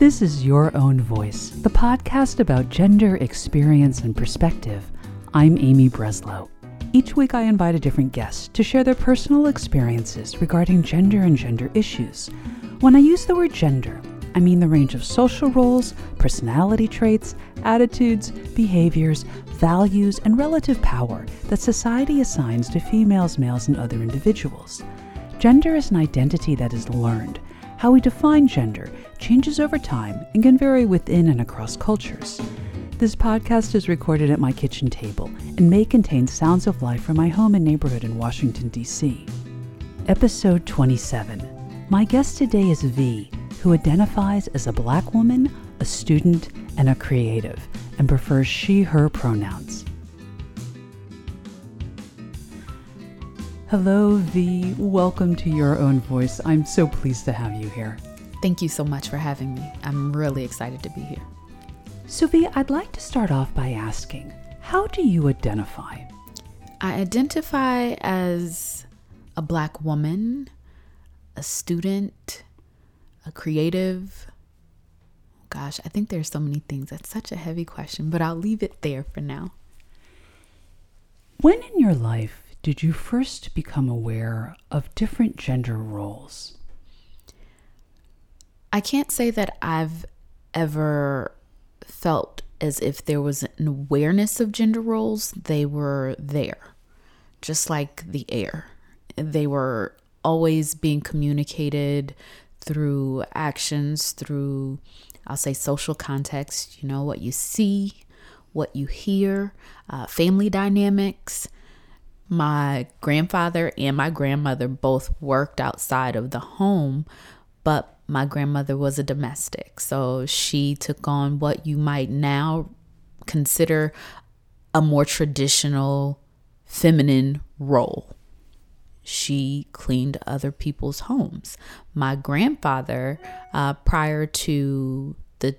This is Your Own Voice, the podcast about gender, experience, and perspective. I'm Amy Breslow. Each week, I invite a different guest to share their personal experiences regarding gender and gender issues. When I use the word gender, I mean the range of social roles, personality traits, attitudes, behaviors, values, and relative power that society assigns to females, males, and other individuals. Gender is an identity that is learned. How we define gender changes over time and can vary within and across cultures. This podcast is recorded at my kitchen table and may contain sounds of life from my home and neighborhood in Washington, D.C. Episode 27. My guest today is V, who identifies as a black woman, a student, and a creative, and prefers she her pronouns. Hello, V. Welcome to Your Own Voice. I'm so pleased to have you here. Thank you so much for having me. I'm really excited to be here. So, V, I'd like to start off by asking how do you identify? I identify as a black woman, a student, a creative. Gosh, I think there's so many things. That's such a heavy question, but I'll leave it there for now. When in your life did you first become aware of different gender roles? I can't say that I've ever felt as if there was an awareness of gender roles, they were there, just like the air. They were always being communicated through actions, through, I'll say, social context, you know, what you see, what you hear, uh, family dynamics. My grandfather and my grandmother both worked outside of the home, but my grandmother was a domestic. So she took on what you might now consider a more traditional feminine role. She cleaned other people's homes. My grandfather, uh, prior to the,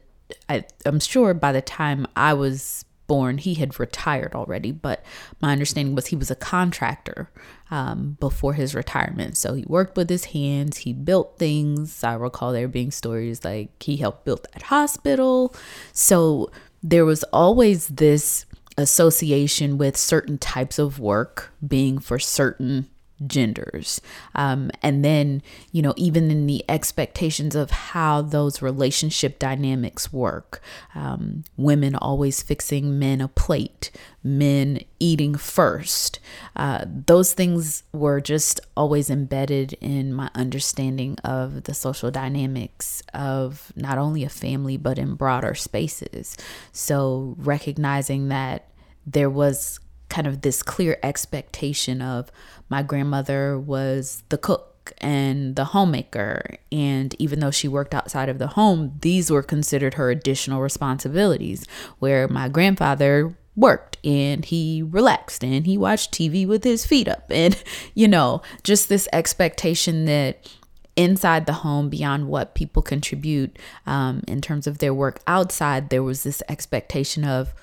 I, I'm sure by the time I was born, he had retired already, but my understanding was he was a contractor um, before his retirement. So he worked with his hands, he built things. I recall there being stories like he helped build that hospital. So there was always this association with certain types of work being for certain genders. Um, and then, you know, even in the expectations of how those relationship dynamics work, um, women always fixing men a plate, men eating first. Uh, those things were just always embedded in my understanding of the social dynamics of not only a family, but in broader spaces. So recognizing that there was kind of this clear expectation of my grandmother was the cook and the homemaker. And even though she worked outside of the home, these were considered her additional responsibilities. Where my grandfather worked and he relaxed and he watched TV with his feet up. And, you know, just this expectation that inside the home, beyond what people contribute um, in terms of their work outside, there was this expectation of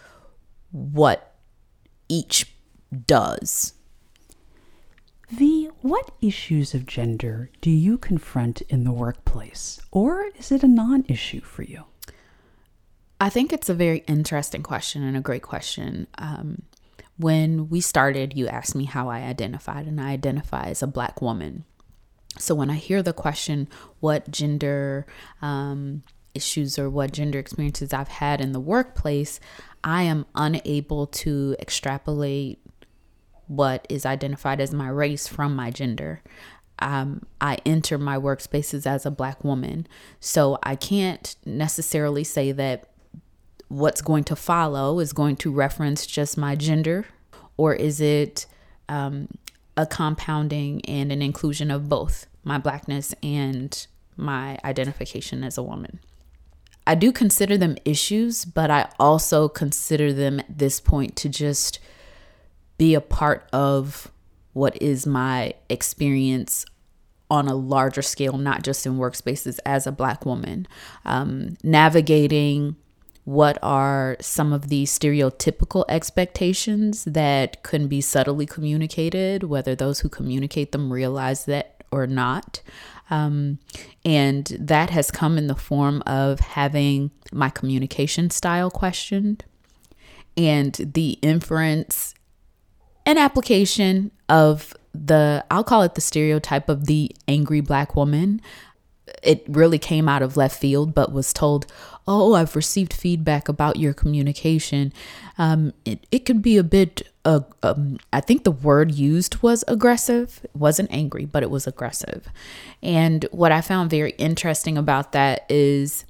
what each does. V, what issues of gender do you confront in the workplace? Or is it a non issue for you? I think it's a very interesting question and a great question. Um, when we started, you asked me how I identified, and I identify as a black woman. So when I hear the question, what gender um, issues or what gender experiences I've had in the workplace, I am unable to extrapolate what is identified as my race from my gender. Um, I enter my workspaces as a black woman. So I can't necessarily say that what's going to follow is going to reference just my gender, or is it um, a compounding and an inclusion of both my blackness and my identification as a woman? I do consider them issues, but I also consider them at this point to just be a part of what is my experience on a larger scale, not just in workspaces as a Black woman. Um, navigating what are some of the stereotypical expectations that can be subtly communicated, whether those who communicate them realize that or not. Um, and that has come in the form of having my communication style questioned and the inference and application of the, I'll call it the stereotype of the angry black woman. It really came out of left field, but was told, Oh, I've received feedback about your communication. Um, it, it could be a bit, uh, um, I think the word used was aggressive. It wasn't angry, but it was aggressive. And what I found very interesting about that is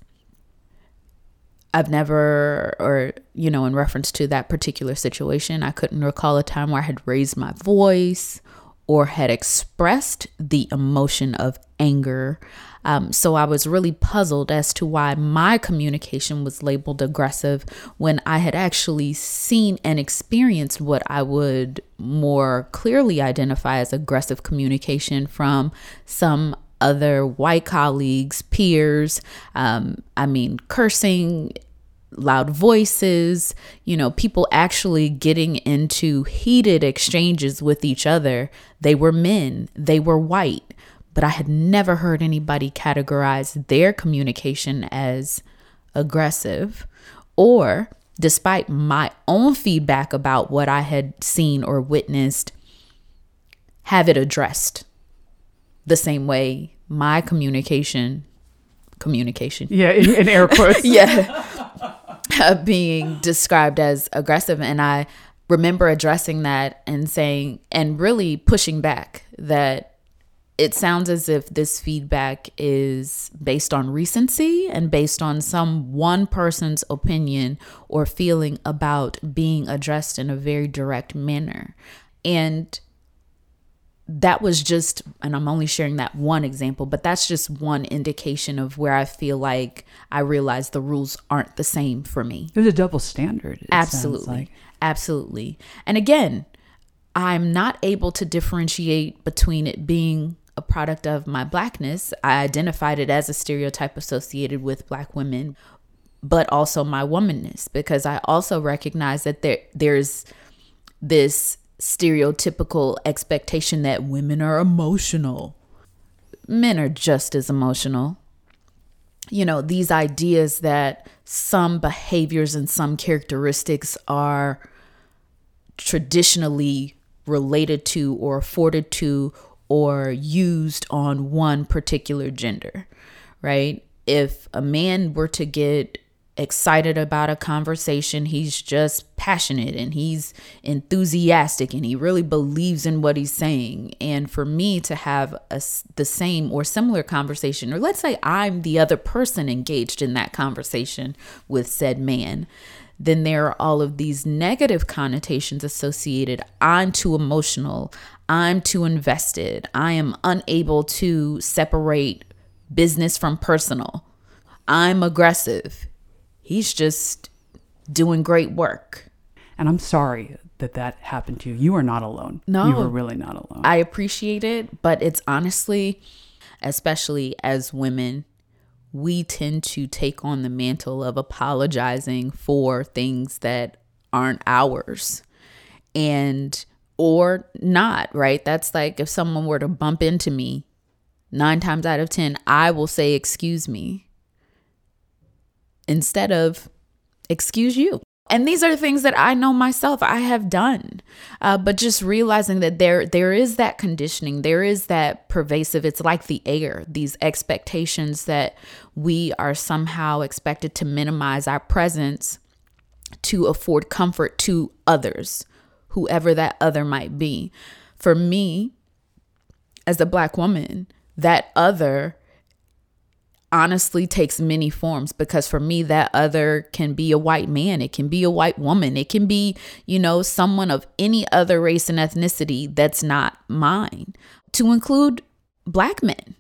I've never, or, you know, in reference to that particular situation, I couldn't recall a time where I had raised my voice or had expressed the emotion of anger. Um, so I was really puzzled as to why my communication was labeled aggressive when I had actually seen and experienced what I would more clearly identify as aggressive communication from some other white colleagues, peers. Um, I mean, cursing, loud voices, you know, people actually getting into heated exchanges with each other. They were men, they were white, but I had never heard anybody categorize their communication as aggressive or despite my own feedback about what I had seen or witnessed, have it addressed the same way my communication communication. Yeah in, in air quotes. Yeah. Being described as aggressive. And i remember addressing that and saying and really pushing back that it sounds as if this feedback is based on recency and based on some one person's opinion or feeling about being addressed in a very direct manner. And that was just, and I'm only sharing that one example, but that's just one indication of where I feel like I realize the rules aren't the same for me. There's a double standard. Absolutely. Like. Absolutely. And again, I'm not able to differentiate between it being a product of my blackness. I identified it as a stereotype associated with black women, but also my womanness, because I also recognize that there there's this stereotypical expectation that women are emotional. Men are just as emotional. You know, these ideas that some behaviors and some characteristics are traditionally related to or afforded to or used on one particular gender, right? If a man were to get excited about a conversation. He's just passionate and he's enthusiastic and he really believes in what he's saying. And for me to have a, the same or similar conversation, or let's say I'm the other person engaged in that conversation with said man, then there are all of these negative connotations associated. I'm too emotional. I'm too invested. I am unable to separate business from personal. I'm aggressive he's just doing great work. And I'm sorry that that happened to you. You are not alone. No, you are really not alone. I appreciate it, but it's honestly, especially as women, we tend to take on the mantle of apologizing for things that aren't ours and or not, right? That's like if someone were to bump into me, 9 times out of 10, I will say excuse me instead of excuse you. And these are things that I know myself I have done, uh, but just realizing that there there is that conditioning, there is that pervasive. It's like the air. These expectations that we are somehow expected to minimize our presence to afford comfort to others, whoever that other might be. For me, as a black woman, that other honestly takes many forms because for me that other can be a white man. It can be a white woman. It can be you know someone of any other race and ethnicity that's not mine. To include black men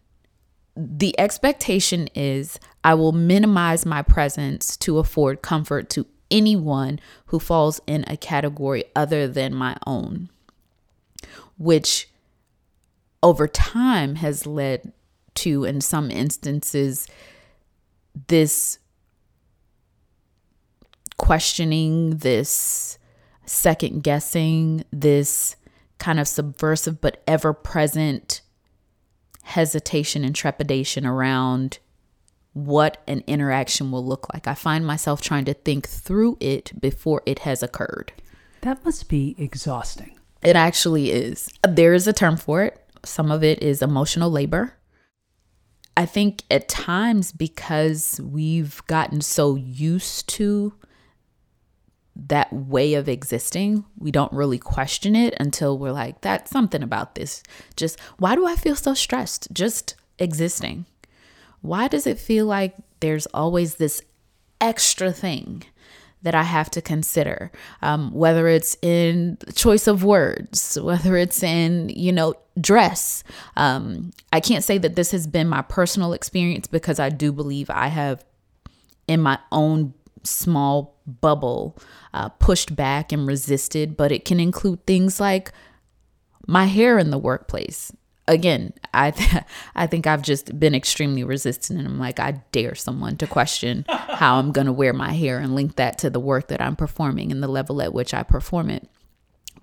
the expectation is i will minimize my presence to afford comfort to anyone who falls in a category other than my own which over time has led to, in some instances, this questioning, this second guessing, this kind of subversive but ever present hesitation and trepidation around what an interaction will look like. I find myself trying to think through it before it has occurred. That must be exhausting. It actually is. There is a term for it. Some of it is emotional labor. I think at times because we've gotten so used to that way of existing, we don't really question it until we're like, that's something about this. Just why do I feel so stressed? Just existing. Why does it feel like there's always this extra thing that I have to consider? Um, whether it's in choice of words, whether it's in, you know, dress. Um, I can't say that this has been my personal experience because I do believe I have in my own small bubble uh, pushed back and resisted, but it can include things like my hair in the workplace. Again, I th- I think I've just been extremely resistant, and I'm like, I dare someone to question how I'm going to wear my hair and link that to the work that I'm performing and the level at which I perform it.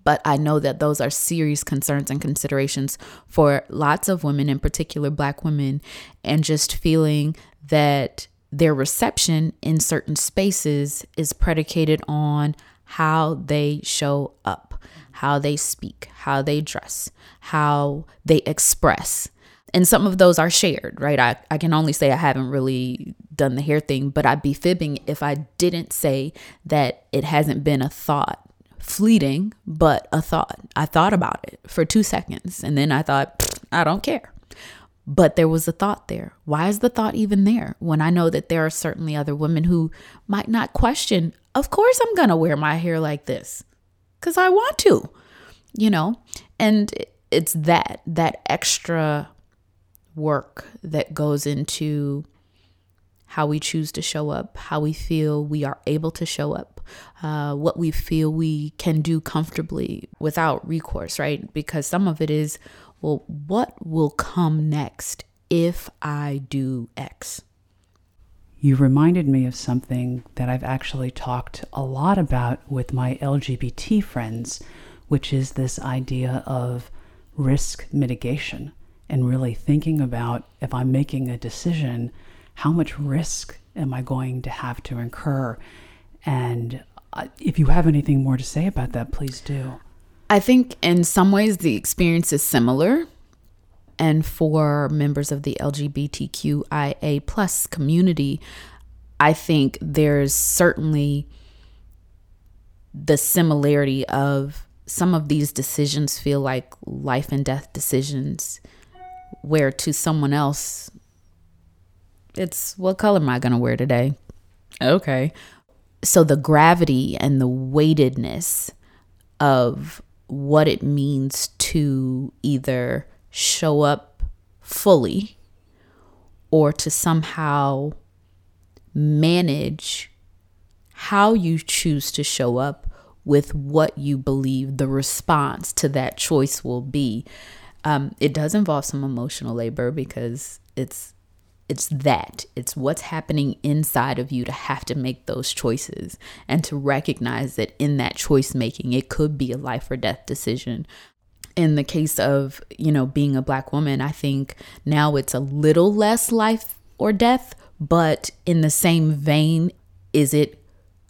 But I know that those are serious concerns and considerations for lots of women, in particular Black women, and just feeling that their reception in certain spaces is predicated on how they show up, how they speak, how they dress, how they express. And some of those are shared, right? I, I can only say I haven't really done the hair thing, but I'd be fibbing if I didn't say that it hasn't been a thought, fleeting, but a thought. I thought about it for two seconds and then I thought, I don't care. But there was a thought there. Why is the thought even there when I know that there are certainly other women who might not question, of course I'm going to wear my hair like this because I want to, you know? And it's that, that extra work that goes into how we choose to show up, how we feel we are able to show up, uh, what we feel we can do comfortably without recourse, right? Because some of it is well, what will come next if I do X? You reminded me of something that I've actually talked a lot about with my LGBT friends, which is this idea of risk mitigation and really thinking about if I'm making a decision, how much risk am I going to have to incur? And uh, if you have anything more to say about that, please do. I think in some ways the experience is similar. And for members of the LGBTQIA plus community, I think there's certainly the similarity of some of these decisions feel like life and death decisions, where to someone else, it's what color am I going to wear today? Okay. So the gravity and the weightedness of what it means to either show up fully or to somehow manage how you choose to show up with what you believe the response to that choice will be. Um, it does involve some emotional labor because it's it's that it's what's happening inside of you to have to make those choices and to recognize that in that choice making it could be a life or death decision in the case of you know being a black woman i think now it's a little less life or death but in the same vein is it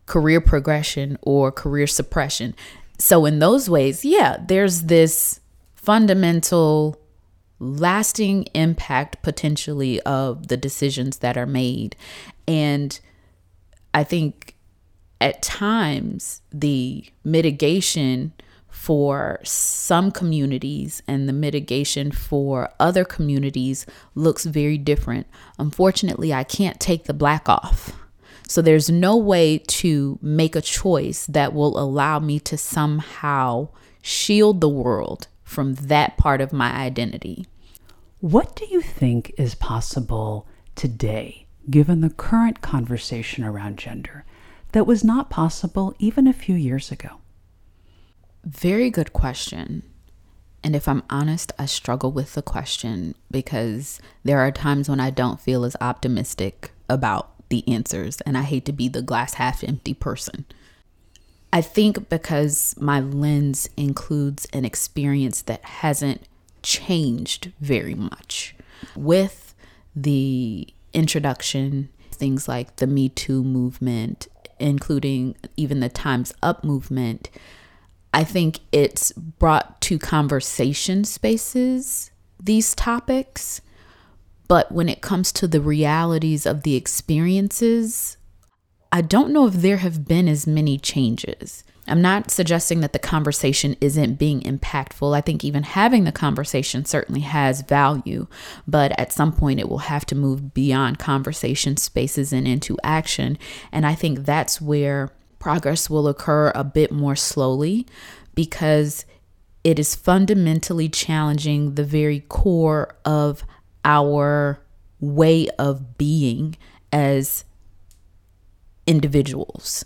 career progression or career suppression so in those ways yeah there's this fundamental lasting impact potentially of the decisions that are made. And I think at times the mitigation for some communities and the mitigation for other communities looks very different. Unfortunately, I can't take the black off. So there's no way to make a choice that will allow me to somehow shield the world from that part of my identity. What do you think is possible today, given the current conversation around gender, that was not possible even a few years ago? Very good question. And if I'm honest, I struggle with the question because there are times when I don't feel as optimistic about the answers, and I hate to be the glass half empty person. I think because my lens includes an experience that hasn't changed very much. With the introduction, things like the Me Too movement, including even the Time's Up movement, I think it's brought to conversation spaces these topics. But when it comes to the realities of the experiences, I don't know if there have been as many changes. I'm not suggesting that the conversation isn't being impactful. I think even having the conversation certainly has value, but at some point it will have to move beyond conversation spaces and into action. And I think that's where progress will occur a bit more slowly because it is fundamentally challenging the very core of our way of being as individuals.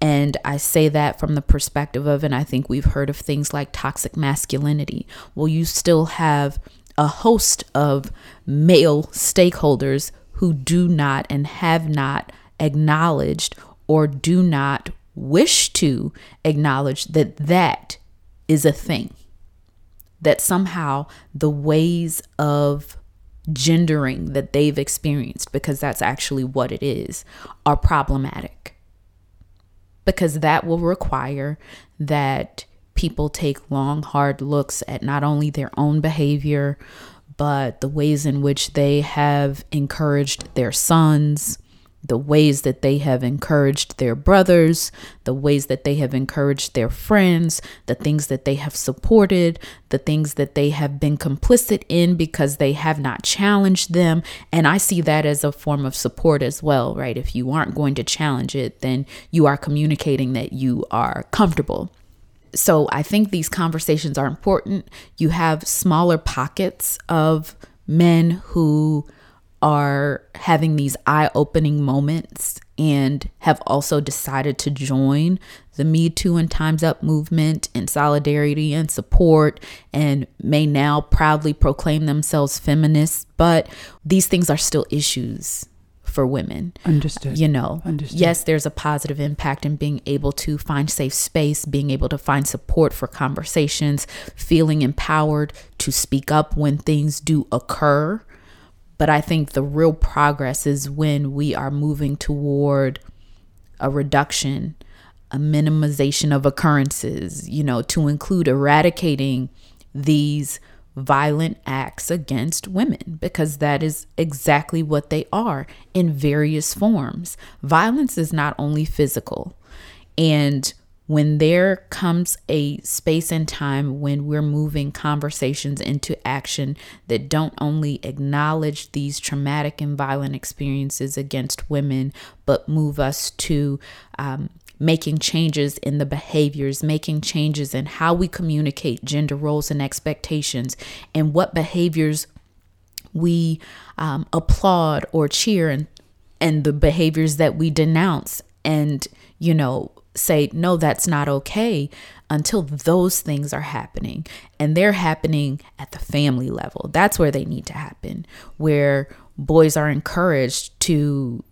And I say that from the perspective of, and I think we've heard of things like toxic masculinity. Well, you still have a host of male stakeholders who do not and have not acknowledged or do not wish to acknowledge that that is a thing. That somehow the ways of gendering that they've experienced, because that's actually what it is, are problematic. Because that will require that people take long, hard looks at not only their own behavior, but the ways in which they have encouraged their sons, the ways that they have encouraged their brothers, the ways that they have encouraged their friends, the things that they have supported, the things that they have been complicit in because they have not challenged them. And I see that as a form of support as well, right? If you aren't going to challenge it, then you are communicating that you are comfortable. So I think these conversations are important. You have smaller pockets of men who are having these eye opening moments and have also decided to join the Me Too and Time's Up movement in solidarity and support and may now proudly proclaim themselves feminists. But these things are still issues for women. Understood. You know, Understood. yes, there's a positive impact in being able to find safe space, being able to find support for conversations, feeling empowered to speak up when things do occur but I think the real progress is when we are moving toward a reduction, a minimization of occurrences, you know, to include eradicating these violent acts against women because that is exactly what they are in various forms. Violence is not only physical. And when there comes a space and time when we're moving conversations into action that don't only acknowledge these traumatic and violent experiences against women, but move us to um, making changes in the behaviors, making changes in how we communicate gender roles and expectations, and what behaviors we um, applaud or cheer, and, and the behaviors that we denounce. And, you know, say, no, that's not okay until those things are happening. And they're happening at the family level. That's where they need to happen, where boys are encouraged to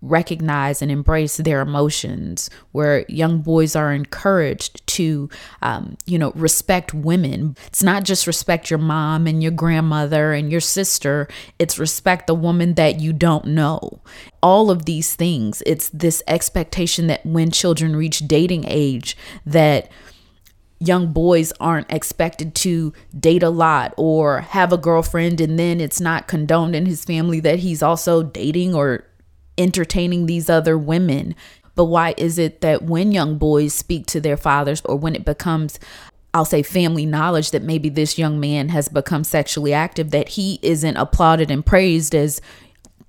recognize and embrace their emotions, where young boys are encouraged to, um, you know, respect women. It's not just respect your mom and your grandmother and your sister, it's respect the woman that you don't know. All of these things, it's this expectation that when children reach dating age, that young boys aren't expected to date a lot or have a girlfriend and then it's not condoned in his family that he's also dating or entertaining these other women. But why is it that when young boys speak to their fathers or when it becomes I'll say family knowledge that maybe this young man has become sexually active, that he isn't applauded and praised as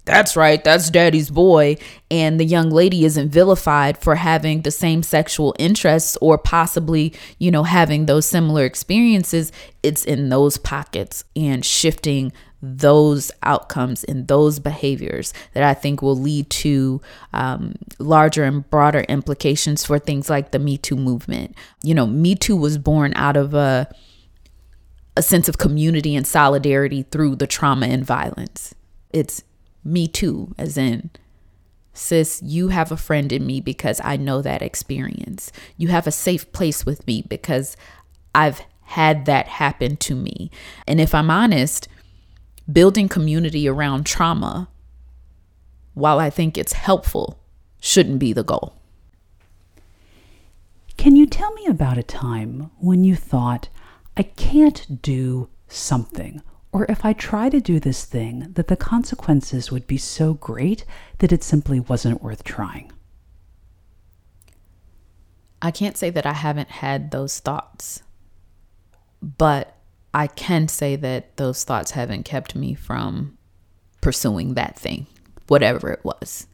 that's right, that's daddy's boy. And the young lady isn't vilified for having the same sexual interests or possibly, you know, having those similar experiences. It's in those pockets and shifting those outcomes and those behaviors that I think will lead to um, larger and broader implications for things like the Me Too movement. You know, Me Too was born out of a a sense of community and solidarity through the trauma and violence. It's me too, as in, sis, you have a friend in me because I know that experience. You have a safe place with me because I've had that happen to me. And if I'm honest, building community around trauma, while I think it's helpful, shouldn't be the goal. Can you tell me about a time when you thought, I can't do something, or if I try to do this thing, that the consequences would be so great that it simply wasn't worth trying? I can't say that I haven't had those thoughts, but I can say that those thoughts haven't kept me from pursuing that thing, whatever it was.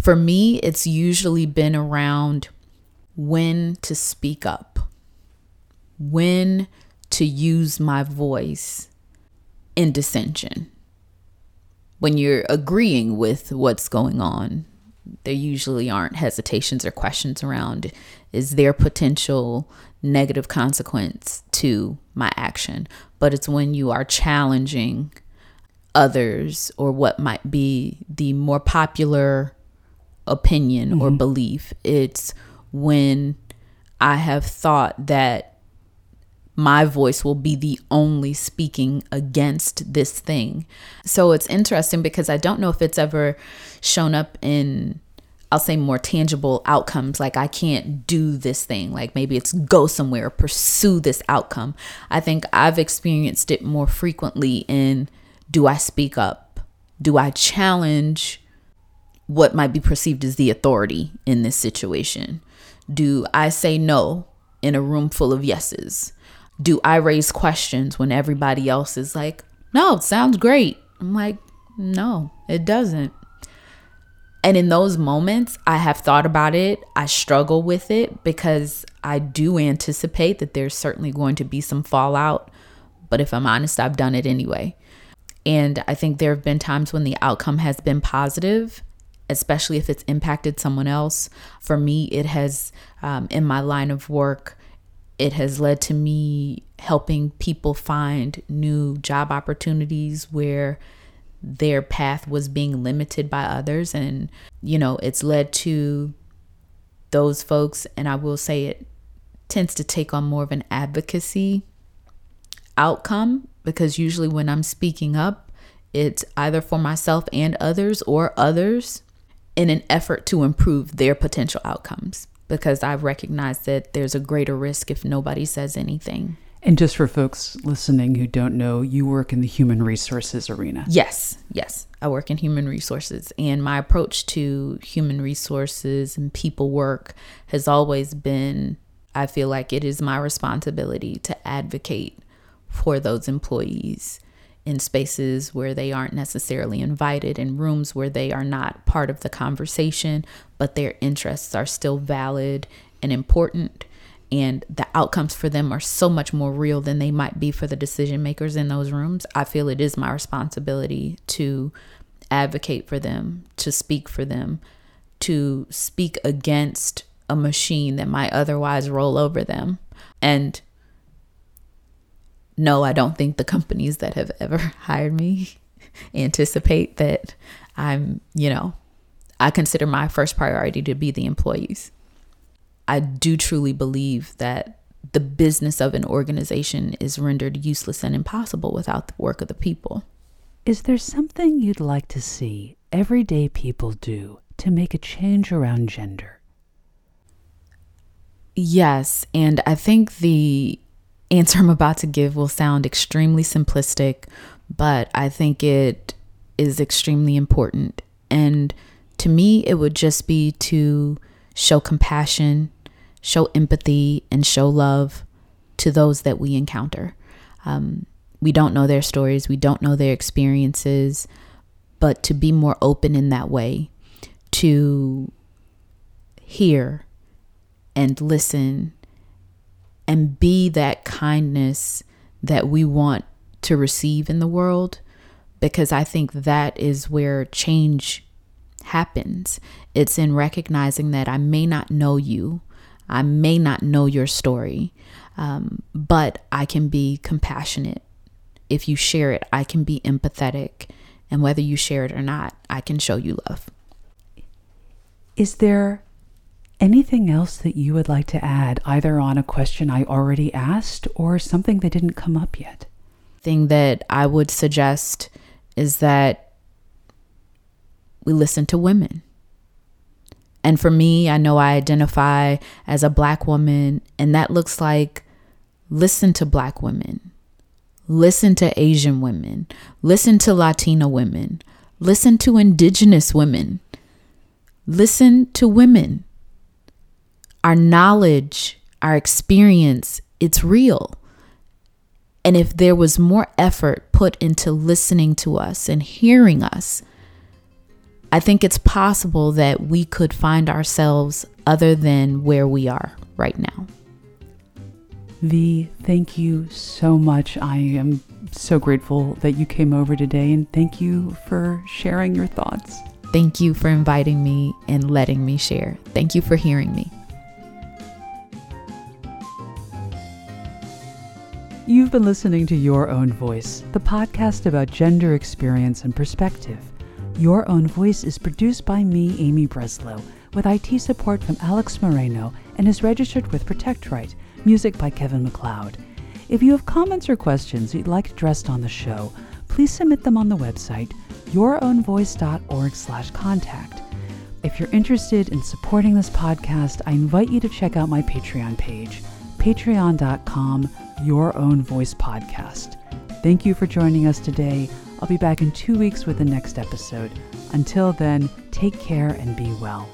For me, it's usually been around when to speak up, when to use my voice in dissension. When you're agreeing with what's going on, there usually aren't hesitations or questions around is there potential negative consequence to my action? But it's when you are challenging others or what might be the more popular opinion mm-hmm. or belief. It's when I have thought that my voice will be the only speaking against this thing. So it's interesting because I don't know if it's ever shown up in I'll say more tangible outcomes like I can't do this thing like maybe it's go somewhere pursue this outcome. I think I've experienced it more frequently in do I speak up? Do I challenge what might be perceived as the authority in this situation? Do I say no in a room full of yeses? Do I raise questions when everybody else is like, no, sounds great? I'm like, no, it doesn't. And in those moments, I have thought about it. I struggle with it because I do anticipate that there's certainly going to be some fallout. But if I'm honest, I've done it anyway. And I think there have been times when the outcome has been positive, especially if it's impacted someone else. For me, it has, um, in my line of work, it has led to me helping people find new job opportunities where their path was being limited by others. And, you know, it's led to those folks, and I will say it tends to take on more of an advocacy outcome because usually when I'm speaking up, it's either for myself and others or others in an effort to improve their potential outcomes because I've recognized that there's a greater risk if nobody says anything. And just for folks listening who don't know, you work in the human resources arena. Yes, yes. I work in human resources. And my approach to human resources and people work has always been I feel like it is my responsibility to advocate for those employees in spaces where they aren't necessarily invited, in rooms where they are not part of the conversation, but their interests are still valid and important and the outcomes for them are so much more real than they might be for the decision makers in those rooms, I feel it is my responsibility to advocate for them, to speak for them, to speak against a machine that might otherwise roll over them. And no, I don't think the companies that have ever hired me anticipate that I'm, you know, I consider my first priority to be the employees. I do truly believe that the business of an organization is rendered useless and impossible without the work of the people. Is there something you'd like to see everyday people do to make a change around gender? Yes, and I think the answer I'm about to give will sound extremely simplistic, but I think it is extremely important. And to me, it would just be to show compassion, show empathy, and show love to those that we encounter. Um, we don't know their stories, we don't know their experiences, but to be more open in that way, to hear and listen and be that kindness that we want to receive in the world, because I think that is where change happens. It's in recognizing that I may not know you, I may not know your story, um, but I can be compassionate. If you share it, I can be empathetic. And whether you share it or not, I can show you love. Is there anything else that you would like to add, either on a question I already asked or something that didn't come up yet? Thing that I would suggest is that we listen to women. And for me, I know I identify as a black woman, and that looks like listen to black women, listen to Asian women, listen to Latina women, listen to indigenous women, listen to women. Our knowledge, our experience, it's real. And if there was more effort put into listening to us and hearing us, I think it's possible that we could find ourselves other than where we are right now. V, thank you so much. I am so grateful that you came over today and thank you for sharing your thoughts. Thank you for inviting me and letting me share. Thank you for hearing me. You've been listening to Your Own Voice, the podcast about gender experience and perspective. Your Own Voice is produced by me, Amy Breslow, with IT support from Alex Moreno and is registered with ProtectRight, music by Kevin MacLeod. If you have comments or questions you'd like addressed on the show, please submit them on the website yourownvoice.org slash contact. If you're interested in supporting this podcast, I invite you to check out my Patreon page, patreon.com your Own Voice podcast. Thank you for joining us today. I'll be back in two weeks with the next episode. Until then, take care and be well.